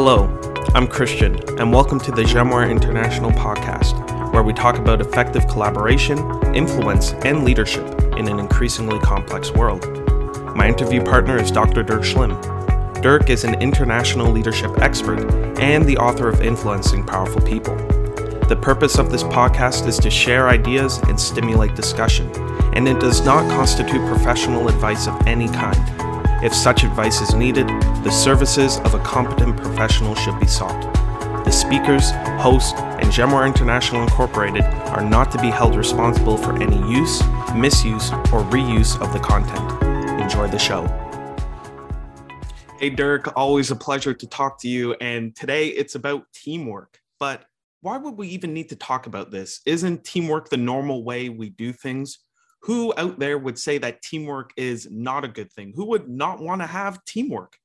Hello, I'm Christian, and welcome to the Jenoir International Podcast, where we talk about effective collaboration, influence, and leadership in an increasingly complex world. My interview partner is Dr. Dirk Schlimm. Dirk is an international leadership expert and the author of Influencing Powerful People. The purpose of this podcast is to share ideas and stimulate discussion, and it does not constitute professional advice of any kind. If such advice is needed, the services of a competent professional should be sought. The speakers, hosts, and Jenoir International Incorporated are not to be held responsible for any use, misuse, or reuse of the content. Enjoy the show. Hey, Dirk, always a pleasure to talk to you. And today it's about teamwork. But why would we even need to talk about this? Isn't teamwork the normal way we do things? Who out there would say that teamwork is not a good thing? Who would not want to have teamwork?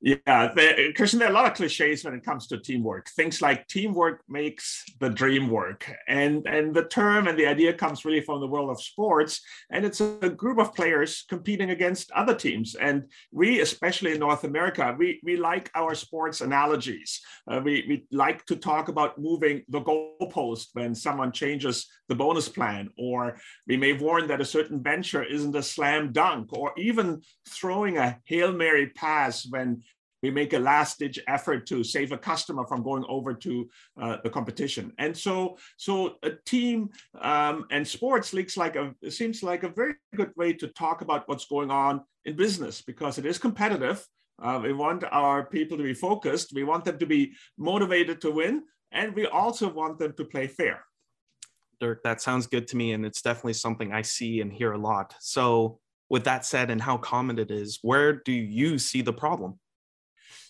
Yeah, the, Christian, there are a lot of cliches when it comes to teamwork. Things like teamwork makes the dream work, and and the term and the idea comes really from the world of sports, and it's a group of players competing against other teams. And we, especially in North America, we we like our sports analogies. Uh, we we like to talk about moving the goalpost when someone changes the bonus plan, or we may warn that a certain venture isn't a slam dunk, or even throwing a hail mary pass when we make a last ditch effort to save a customer from going over to uh, the competition. And so so a team um, and sports like a seems like a very good way to talk about what's going on in business because it is competitive. Uh, we want our people to be focused. We want them to be motivated to win and we also want them to play fair. Dirk that sounds good to me and it's definitely something i see and hear a lot. So with that said and how common it is where do you see the problem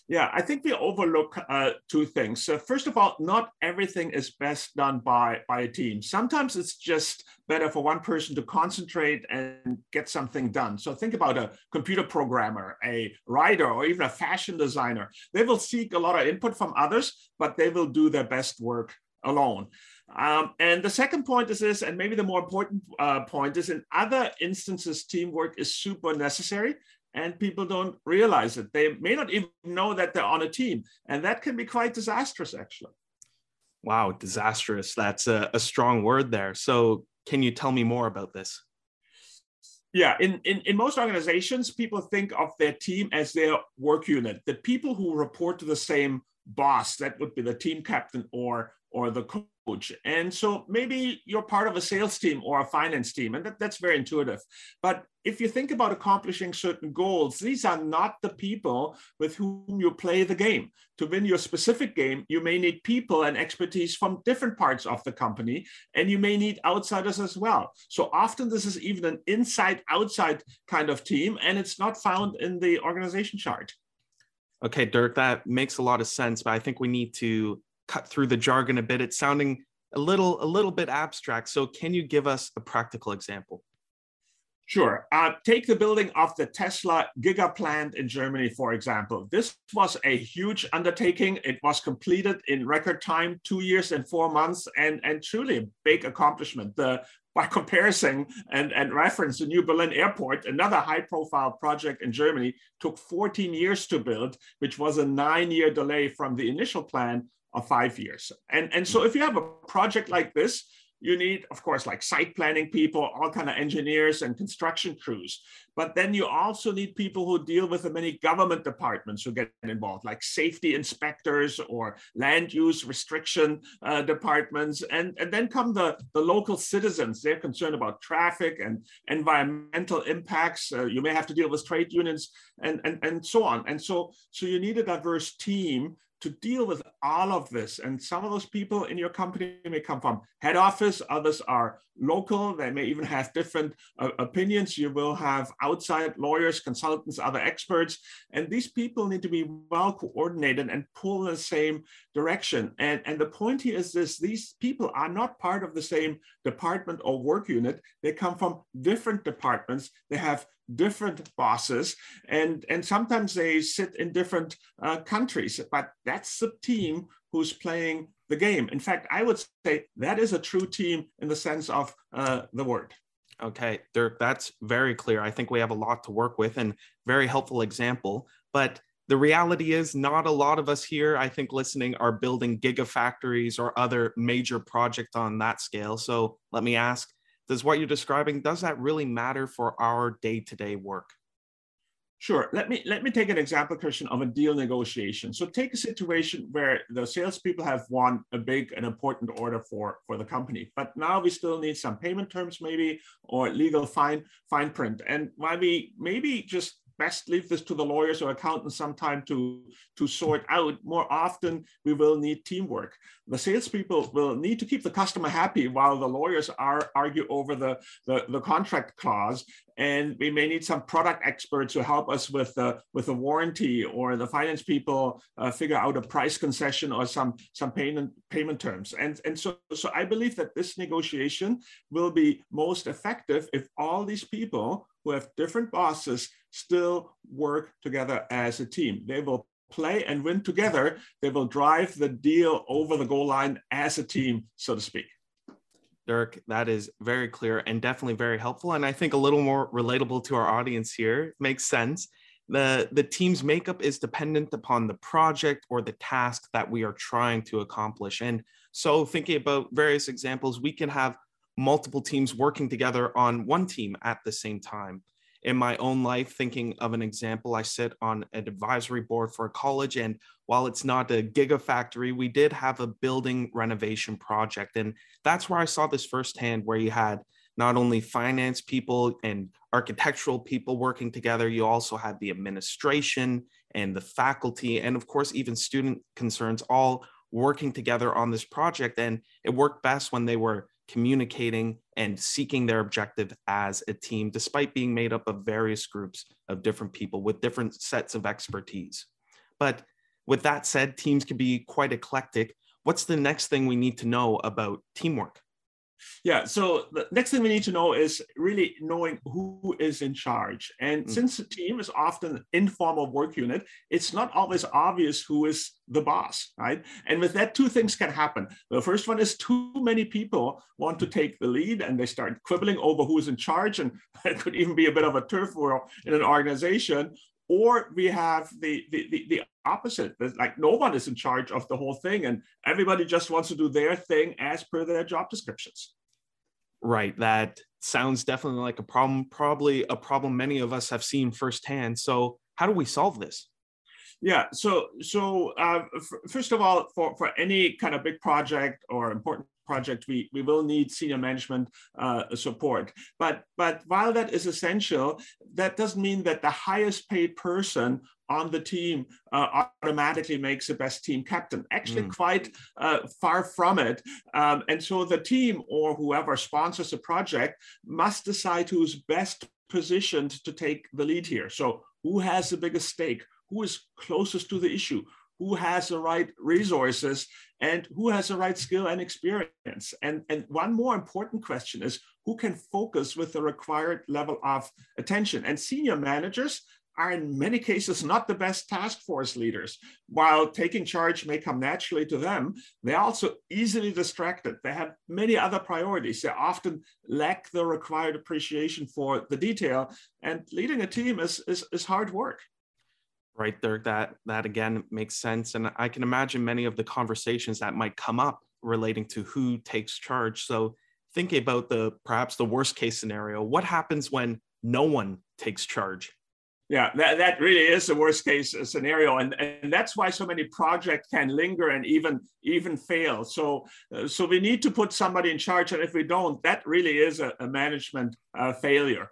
yeah, I think we overlook uh, two things. So first of all, not everything is best done by, by a team. Sometimes it's just better for one person to concentrate and get something done. So think about a computer programmer, a writer, or even a fashion designer. They will seek a lot of input from others, but they will do their best work alone. Um, and the second point is this, and maybe the more important uh, point is in other instances, teamwork is super necessary and people don't realize it. They may not even know that they're on a team, and that can be quite disastrous, actually. Wow, disastrous. That's a, a strong word there. So, can you tell me more about this? Yeah, in, in, in most organizations, people think of their team as their work unit, the people who report to the same boss, that would be the team captain or or the coach. And so maybe you're part of a sales team or a finance team, and that, that's very intuitive. But if you think about accomplishing certain goals, these are not the people with whom you play the game. To win your specific game, you may need people and expertise from different parts of the company, and you may need outsiders as well. So often, this is even an inside outside kind of team, and it's not found in the organization chart. Okay, Dirk, that makes a lot of sense, but I think we need to cut through the jargon a bit. It's sounding a little a little bit abstract. So can you give us a practical example? Sure. Uh, take the building of the Tesla Giga plant in Germany, for example. This was a huge undertaking. It was completed in record time, two years and four months, and, and truly a big accomplishment. The, by comparison and, and reference, the New Berlin Airport, another high profile project in Germany, took 14 years to build, which was a nine year delay from the initial plan of five years. And, and so if you have a project like this, you need of course like site planning people all kind of engineers and construction crews. But then you also need people who deal with the many government departments who get involved like safety inspectors or land use restriction uh, departments. And, and then come the, the local citizens. They're concerned about traffic and environmental impacts. Uh, you may have to deal with trade unions and, and, and so on. And so so you need a diverse team to deal with all of this. And some of those people in your company may come from head office, others are local, they may even have different uh, opinions. You will have outside lawyers, consultants, other experts, and these people need to be well coordinated and pull in the same direction. And, and the point here is this these people are not part of the same department or work unit, they come from different departments, they have different bosses and and sometimes they sit in different uh, countries but that's the team who's playing the game. In fact i would say that is a true team in the sense of uh, the word. Okay dirk that's very clear. I think we have a lot to work with and very helpful example but the reality is, not a lot of us here, I think, listening are building gigafactories or other major project on that scale. So let me ask, does what you're describing, does that really matter for our day-to-day work? Sure. Let me let me take an example, Christian, of a deal negotiation. So take a situation where the salespeople have won a big and important order for for the company, but now we still need some payment terms, maybe, or legal fine fine print. And while we maybe just best leave this to the lawyers or accountants sometime to, to sort out. More often, we will need teamwork. The salespeople will need to keep the customer happy while the lawyers are argue over the, the, the contract clause. And we may need some product experts to help us with the, with the warranty or the finance people uh, figure out a price concession or some, some payment, payment terms. And, and so, so I believe that this negotiation will be most effective if all these people who have different bosses still work together as a team. They will play and win together. They will drive the deal over the goal line as a team, so to speak. Dirk, that is very clear and definitely very helpful. And I think a little more relatable to our audience here. Makes sense. The, the team's makeup is dependent upon the project or the task that we are trying to accomplish. And so, thinking about various examples, we can have multiple teams working together on one team at the same time. In my own life, thinking of an example, I sit on an advisory board for a college. And while it's not a gigafactory, we did have a building renovation project. And that's where I saw this firsthand, where you had not only finance people and architectural people working together, you also had the administration and the faculty, and of course, even student concerns all working together on this project. And it worked best when they were communicating, and seeking their objective as a team, despite being made up of various groups of different people with different sets of expertise. But with that said, teams can be quite eclectic. What's the next thing we need to know about teamwork? Yeah, so the next thing we need to know is really knowing who is in charge. And mm. since the team is often an informal work unit, it's not always obvious who is the boss, right? And with that, two things can happen. The first one is too many people want to take the lead and they start quibbling over who is in charge. And it could even be a bit of a turf war in an organization or we have the, the, the, the opposite. Like no one is in charge of the whole thing and everybody just wants to do their thing as per their job descriptions. Right that sounds definitely like a problem probably a problem many of us have seen firsthand. So how do we solve this? Yeah so so uh, f- first of all for for any kind of big project or important project, we, we will need senior management uh, support. But, but while that is essential, that doesn't mean that the highest paid person on the team uh, automatically makes the best team captain. Actually, mm. quite uh, far from it. Um, and so the team or whoever sponsors a project must decide who's best positioned to take the lead here. So, who has the biggest stake? Who is closest to the issue? Who has the right resources and who has the right skill and experience. And, and one more important question is who can focus with the required level of attention. And senior managers are in many cases not the best task force leaders. While taking charge may come naturally to them, they're also easily distracted. They have many other priorities. They often lack the required appreciation for the detail. And leading a team is, is, is hard work right there that that again makes sense and i can imagine many of the conversations that might come up relating to who takes charge. So thinking about the perhaps the worst case scenario what happens when no one takes charge? Yeah that, that really is the worst case scenario and, and that's why so many projects can linger and even even fail. So uh, so we need to put somebody in charge and if we don't that really is a, a management uh, failure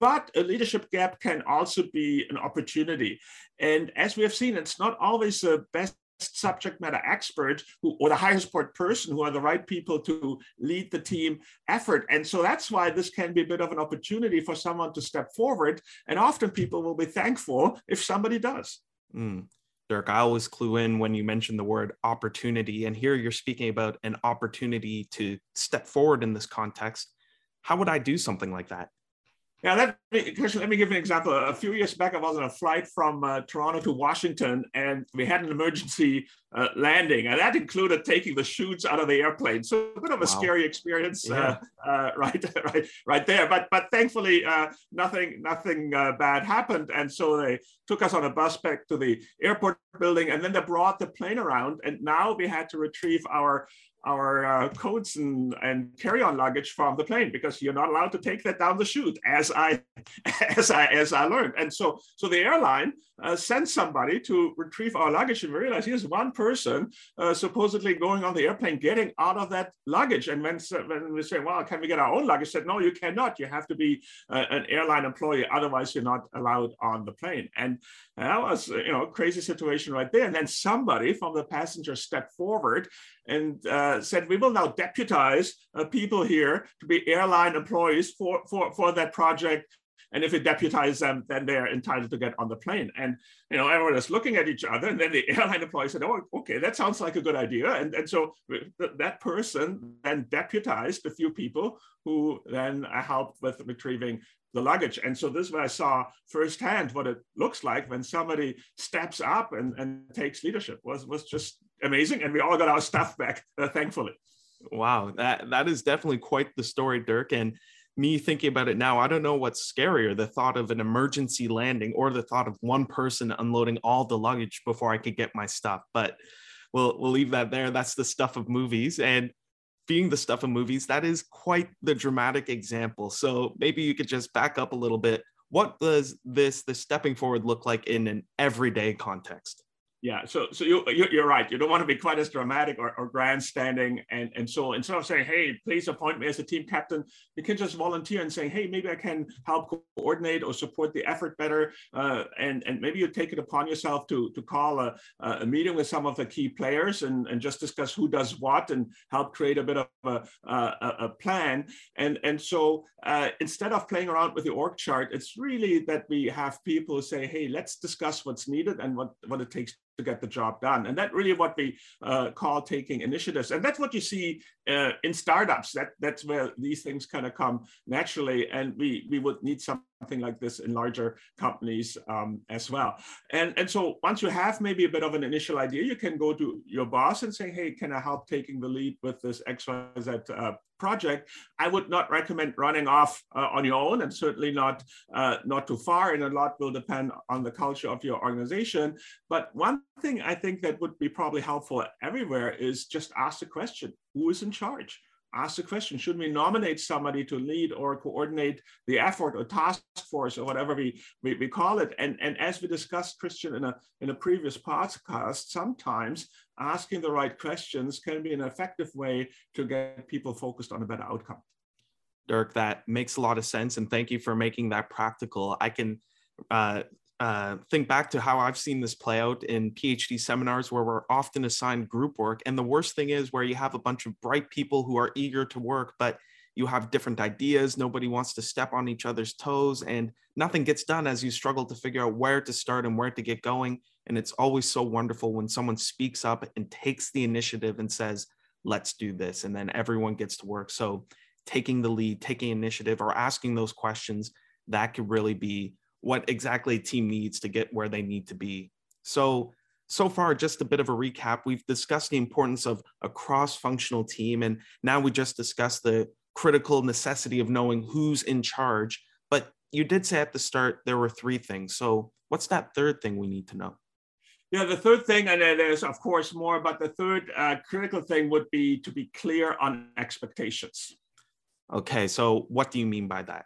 but a leadership gap can also be an opportunity. And as we have seen, it's not always the best subject matter expert who, or the highest support person who are the right people to lead the team effort. And so that's why this can be a bit of an opportunity for someone to step forward. And often people will be thankful if somebody does. Mm. Dirk, I always clue in when you mention the word opportunity. And here you're speaking about an opportunity to step forward in this context. How would I do something like that? Yeah, let me, Christian, let me give you an example. A few years back, I was on a flight from uh, Toronto to Washington, and we had an emergency uh, landing, and that included taking the chutes out of the airplane. So a bit of a wow. scary experience, uh, yeah. uh, right, right, right there. But but thankfully, uh, nothing nothing uh, bad happened, and so they took us on a bus back to the airport building, and then they brought the plane around, and now we had to retrieve our our uh, coats and, and carry-on luggage from the plane because you're not allowed to take that down the chute as I as I as I learned. And so so the airline uh, sent somebody to retrieve our luggage and we realized here's one person uh, supposedly going on the airplane getting out of that luggage. And when, when we say, well, can we get our own luggage? said, no, you cannot. You have to be uh, an airline employee. Otherwise, you're not allowed on the plane. And that was you know crazy situation right there. And then somebody from the passenger stepped forward and uh, said, we will now deputize uh, people here to be airline employees for, for, for that project. And if we deputize them, then they're entitled to get on the plane. And you know, everyone is looking at each other. And then the airline employee said, "Oh, okay, that sounds like a good idea." And and so that person then deputized a few people who then helped with retrieving the luggage. And so this is I saw firsthand what it looks like when somebody steps up and, and takes leadership was was just amazing. And we all got our stuff back, uh, thankfully. Wow, that that is definitely quite the story, Dirk. And me thinking about it now, I don't know what's scarier the thought of an emergency landing or the thought of one person unloading all the luggage before I could get my stuff. But we'll, we'll leave that there. That's the stuff of movies. And being the stuff of movies, that is quite the dramatic example. So maybe you could just back up a little bit. What does this, the stepping forward look like in an everyday context? Yeah, so so you, you are right. You don't want to be quite as dramatic or, or grandstanding, and and so instead of saying, "Hey, please appoint me as a team captain," you can just volunteer and say, "Hey, maybe I can help coordinate or support the effort better," uh, and and maybe you take it upon yourself to to call a, a meeting with some of the key players and and just discuss who does what and help create a bit of a a, a plan. And and so uh, instead of playing around with the org chart, it's really that we have people say, "Hey, let's discuss what's needed and what what it takes to get the job done. And that really what we uh, call taking initiatives. And that's what you see uh, in startups. That that's where these things kind of come naturally. And we we would need something like this in larger companies um, as well. And and so once you have maybe a bit of an initial idea, you can go to your boss and say, hey, can I help taking the lead with this XYZ uh, project, I would not recommend running off uh, on your own and certainly not, uh, not too far. And a lot will depend on the culture of your organization. But one thing I think that would be probably helpful everywhere is just ask the question, who is in charge? Ask the question should we nominate somebody to lead or coordinate the effort or task force or whatever we, we, we, call it? And, and as we discussed christian in a, in a previous podcast sometimes asking the right questions can be an effective way to get people focused on a better outcome. Dirk that makes a lot of sense and thank you for making that practical. I can uh, uh, think back to how I've seen this play out in PhD seminars where we're often assigned group work. And the worst thing is where you have a bunch of bright people who are eager to work, but you have different ideas. Nobody wants to step on each other's toes, and nothing gets done as you struggle to figure out where to start and where to get going. And it's always so wonderful when someone speaks up and takes the initiative and says, let's do this. And then everyone gets to work. So taking the lead, taking initiative, or asking those questions, that could really be what exactly a team needs to get where they need to be. So, so far, just a bit of a recap. We've discussed the importance of a cross functional team, and now we just discussed the critical necessity of knowing who's in charge. But you did say at the start there were three things. So, what's that third thing we need to know? Yeah, the third thing, and there's of course more, but the third uh, critical thing would be to be clear on expectations. Okay, so what do you mean by that?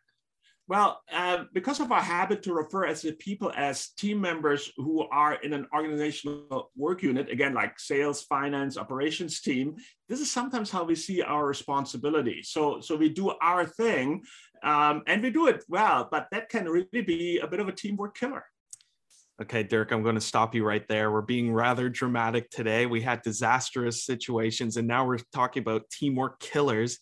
Well, uh, because of our habit to refer as the people as team members who are in an organizational work unit, again, like sales, finance, operations team, this is sometimes how we see our responsibility. So, so we do our thing um, and we do it well, but that can really be a bit of a teamwork killer. Okay, Dirk, I'm going to stop you right there. We're being rather dramatic today. We had disastrous situations, and now we're talking about teamwork killers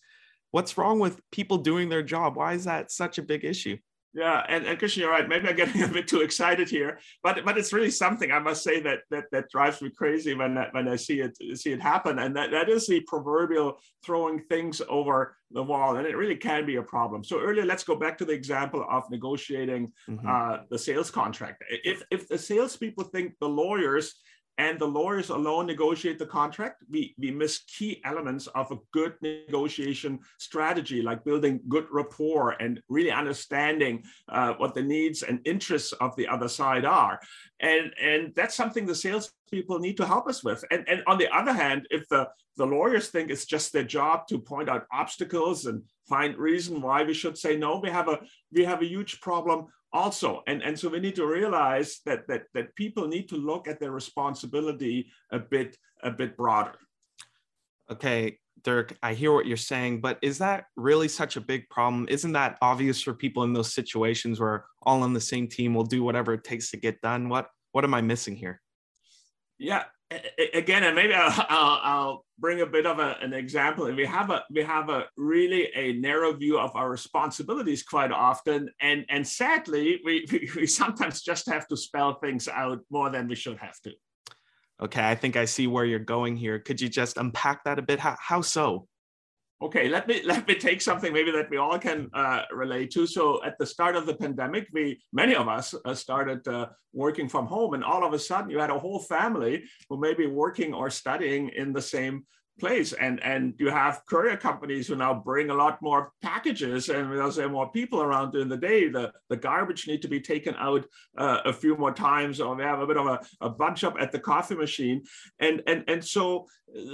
what's wrong with people doing their job? Why is that such a big issue? Yeah, and, and Christian, you're right. Maybe I'm getting a bit too excited here, but but it's really something I must say that that that drives me crazy when I, when I see it see it happen, and that that is the proverbial throwing things over the wall, and it really can be a problem. So earlier, let's go back to the example of negotiating mm-hmm. uh, the sales contract. If if the salespeople think the lawyers and the lawyers alone negotiate the contract, we, we miss key elements of a good negotiation strategy, like building good rapport and really understanding uh, what the needs and interests of the other side are. And, and that's something the salespeople need to help us with. And, and on the other hand, if the, the lawyers think it's just their job to point out obstacles and find reason why we should say no, we have a we have a huge problem also. And and so we need to realize that that that people need to look at their responsibility a bit a bit broader. Okay dirk i hear what you're saying but is that really such a big problem? Isn't that obvious for people in those situations where all on the same team will do whatever it takes to get done? What what am i missing here? Yeah again, and maybe I'll, I'll, I'll bring a bit of a, an example. And we have a we have a really a narrow view of our responsibilities quite often, and and sadly, we, we, we sometimes just have to spell things out more than we should have to. Okay, I think I see where you're going here. Could you just unpack that a bit? How, how so? Okay, let me let me take something maybe that we all can uh, relate to. So at the start of the pandemic, we many of us uh, started uh, working from home, and all of a sudden you had a whole family who may be working or studying in the same place. And and you have courier companies who now bring a lot more packages and there's more people around during the day. The the garbage need to be taken out uh, a few more times or we have a bit of a, a bunch up at the coffee machine. And and and so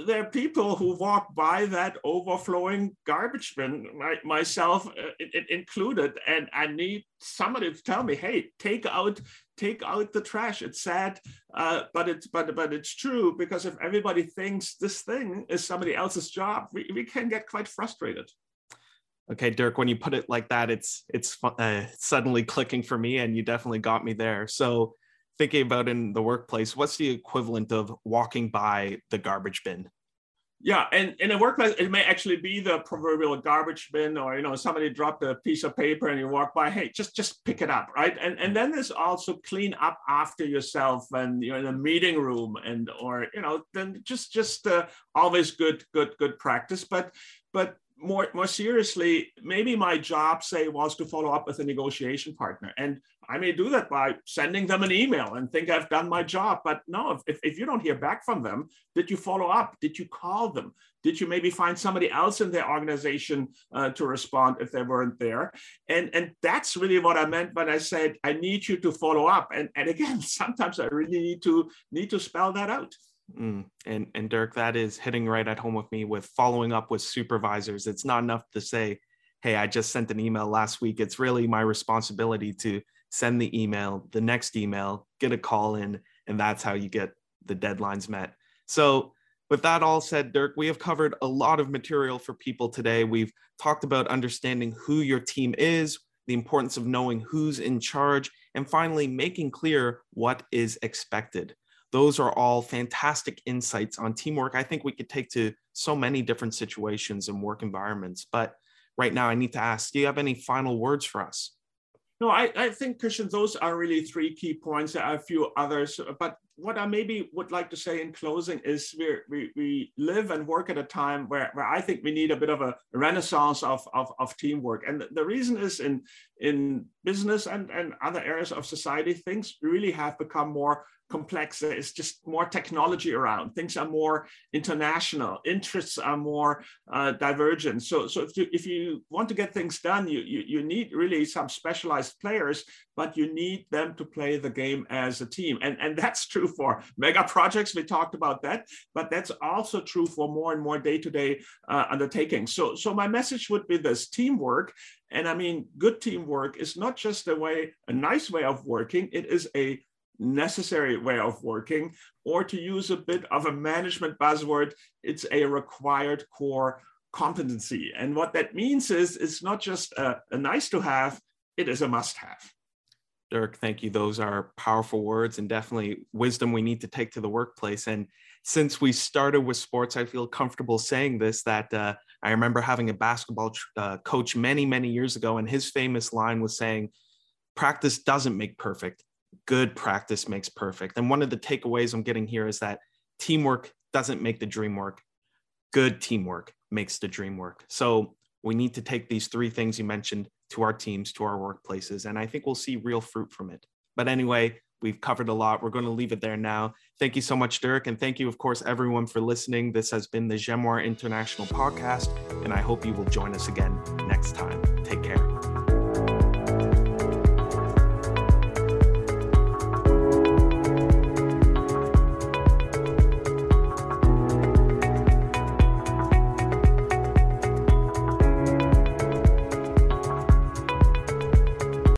there are people who walk by that overflowing garbage bin my, myself uh, it included and i need somebody tell me hey take out take out the trash. It's sad, uh, but it's but but it's true because if everybody thinks this thing is somebody else's job, we, we can get quite frustrated. Okay, Dirk, when you put it like that, it's it's uh, suddenly clicking for me, and you definitely got me there. So, thinking about in the workplace, what's the equivalent of walking by the garbage bin? Yeah, and in a workplace, it may actually be the proverbial garbage bin, or you know, somebody dropped a piece of paper and you walk by. Hey, just just pick it up, right? And and then there's also clean up after yourself when you're in a meeting room, and or you know, then just just uh, always good good good practice. But but more more seriously, maybe my job say was to follow up with a negotiation partner, and I may do that by sending them an email and think I've done my job. But no, if, if you don't hear back from them, did you follow up? Did you call them? Did you maybe find somebody else in their organization uh, to respond if they weren't there? And and that's really what I meant when I said I need you to follow up. And and again, sometimes I really need to need to spell that out. Mm. And and Dirk, that is hitting right at home with me with following up with supervisors. It's not enough to say, "Hey, I just sent an email last week." It's really my responsibility to send the email, the next email, get a call in, and that's how you get the deadlines met. So, with that all said, Dirk, we have covered a lot of material for people today. We've talked about understanding who your team is, the importance of knowing who's in charge, and finally making clear what is expected those are all fantastic insights on teamwork. I think we could take to so many different situations and work environments. But right now, I need to ask do you have any final words for us? No, I, I think, Christian, those are really three key points. There are a few others, but what I maybe would like to say in closing is we we, we live and work at a time where, where I think we need a bit of a renaissance of, of, of teamwork. And the reason is in, in business and, and other areas of society, things really have become more complex. It's just more technology around. Things are more international. Interests are more uh, divergent. So, so if you, if you want to get things done, you, you, you need really some specialized players, but you need them to play the game as a team. And, and that's true for mega projects. We talked about that, but that's also true for more and more day-to-day uh, undertakings. So, so my message would be this teamwork and I mean, good teamwork is not just a way, a nice way of working. It is a necessary way of working, or to use a bit of a management buzzword, it's a required core competency. And what that means is it's not just a, a nice to have, it is a must have. Dirk, thank you. Those are powerful words and definitely wisdom we need to take to the workplace. And since we started with sports, I feel comfortable saying this that uh, I remember having a basketball uh, coach many, many years ago, and his famous line was saying, practice doesn't make perfect. Good practice makes perfect. And one of the takeaways I'm getting here is that teamwork doesn't make the dream work. Good teamwork makes the dream work. So we need to take these three things you mentioned to our teams, to our workplaces, and I think we'll see real fruit from it. But anyway, we've covered a lot. We're going to leave it there now. Thank you so much, Dirk. And thank you, of course, everyone for listening. This has been the Jenoir International Podcast, and I hope you will join us again next time. Take care.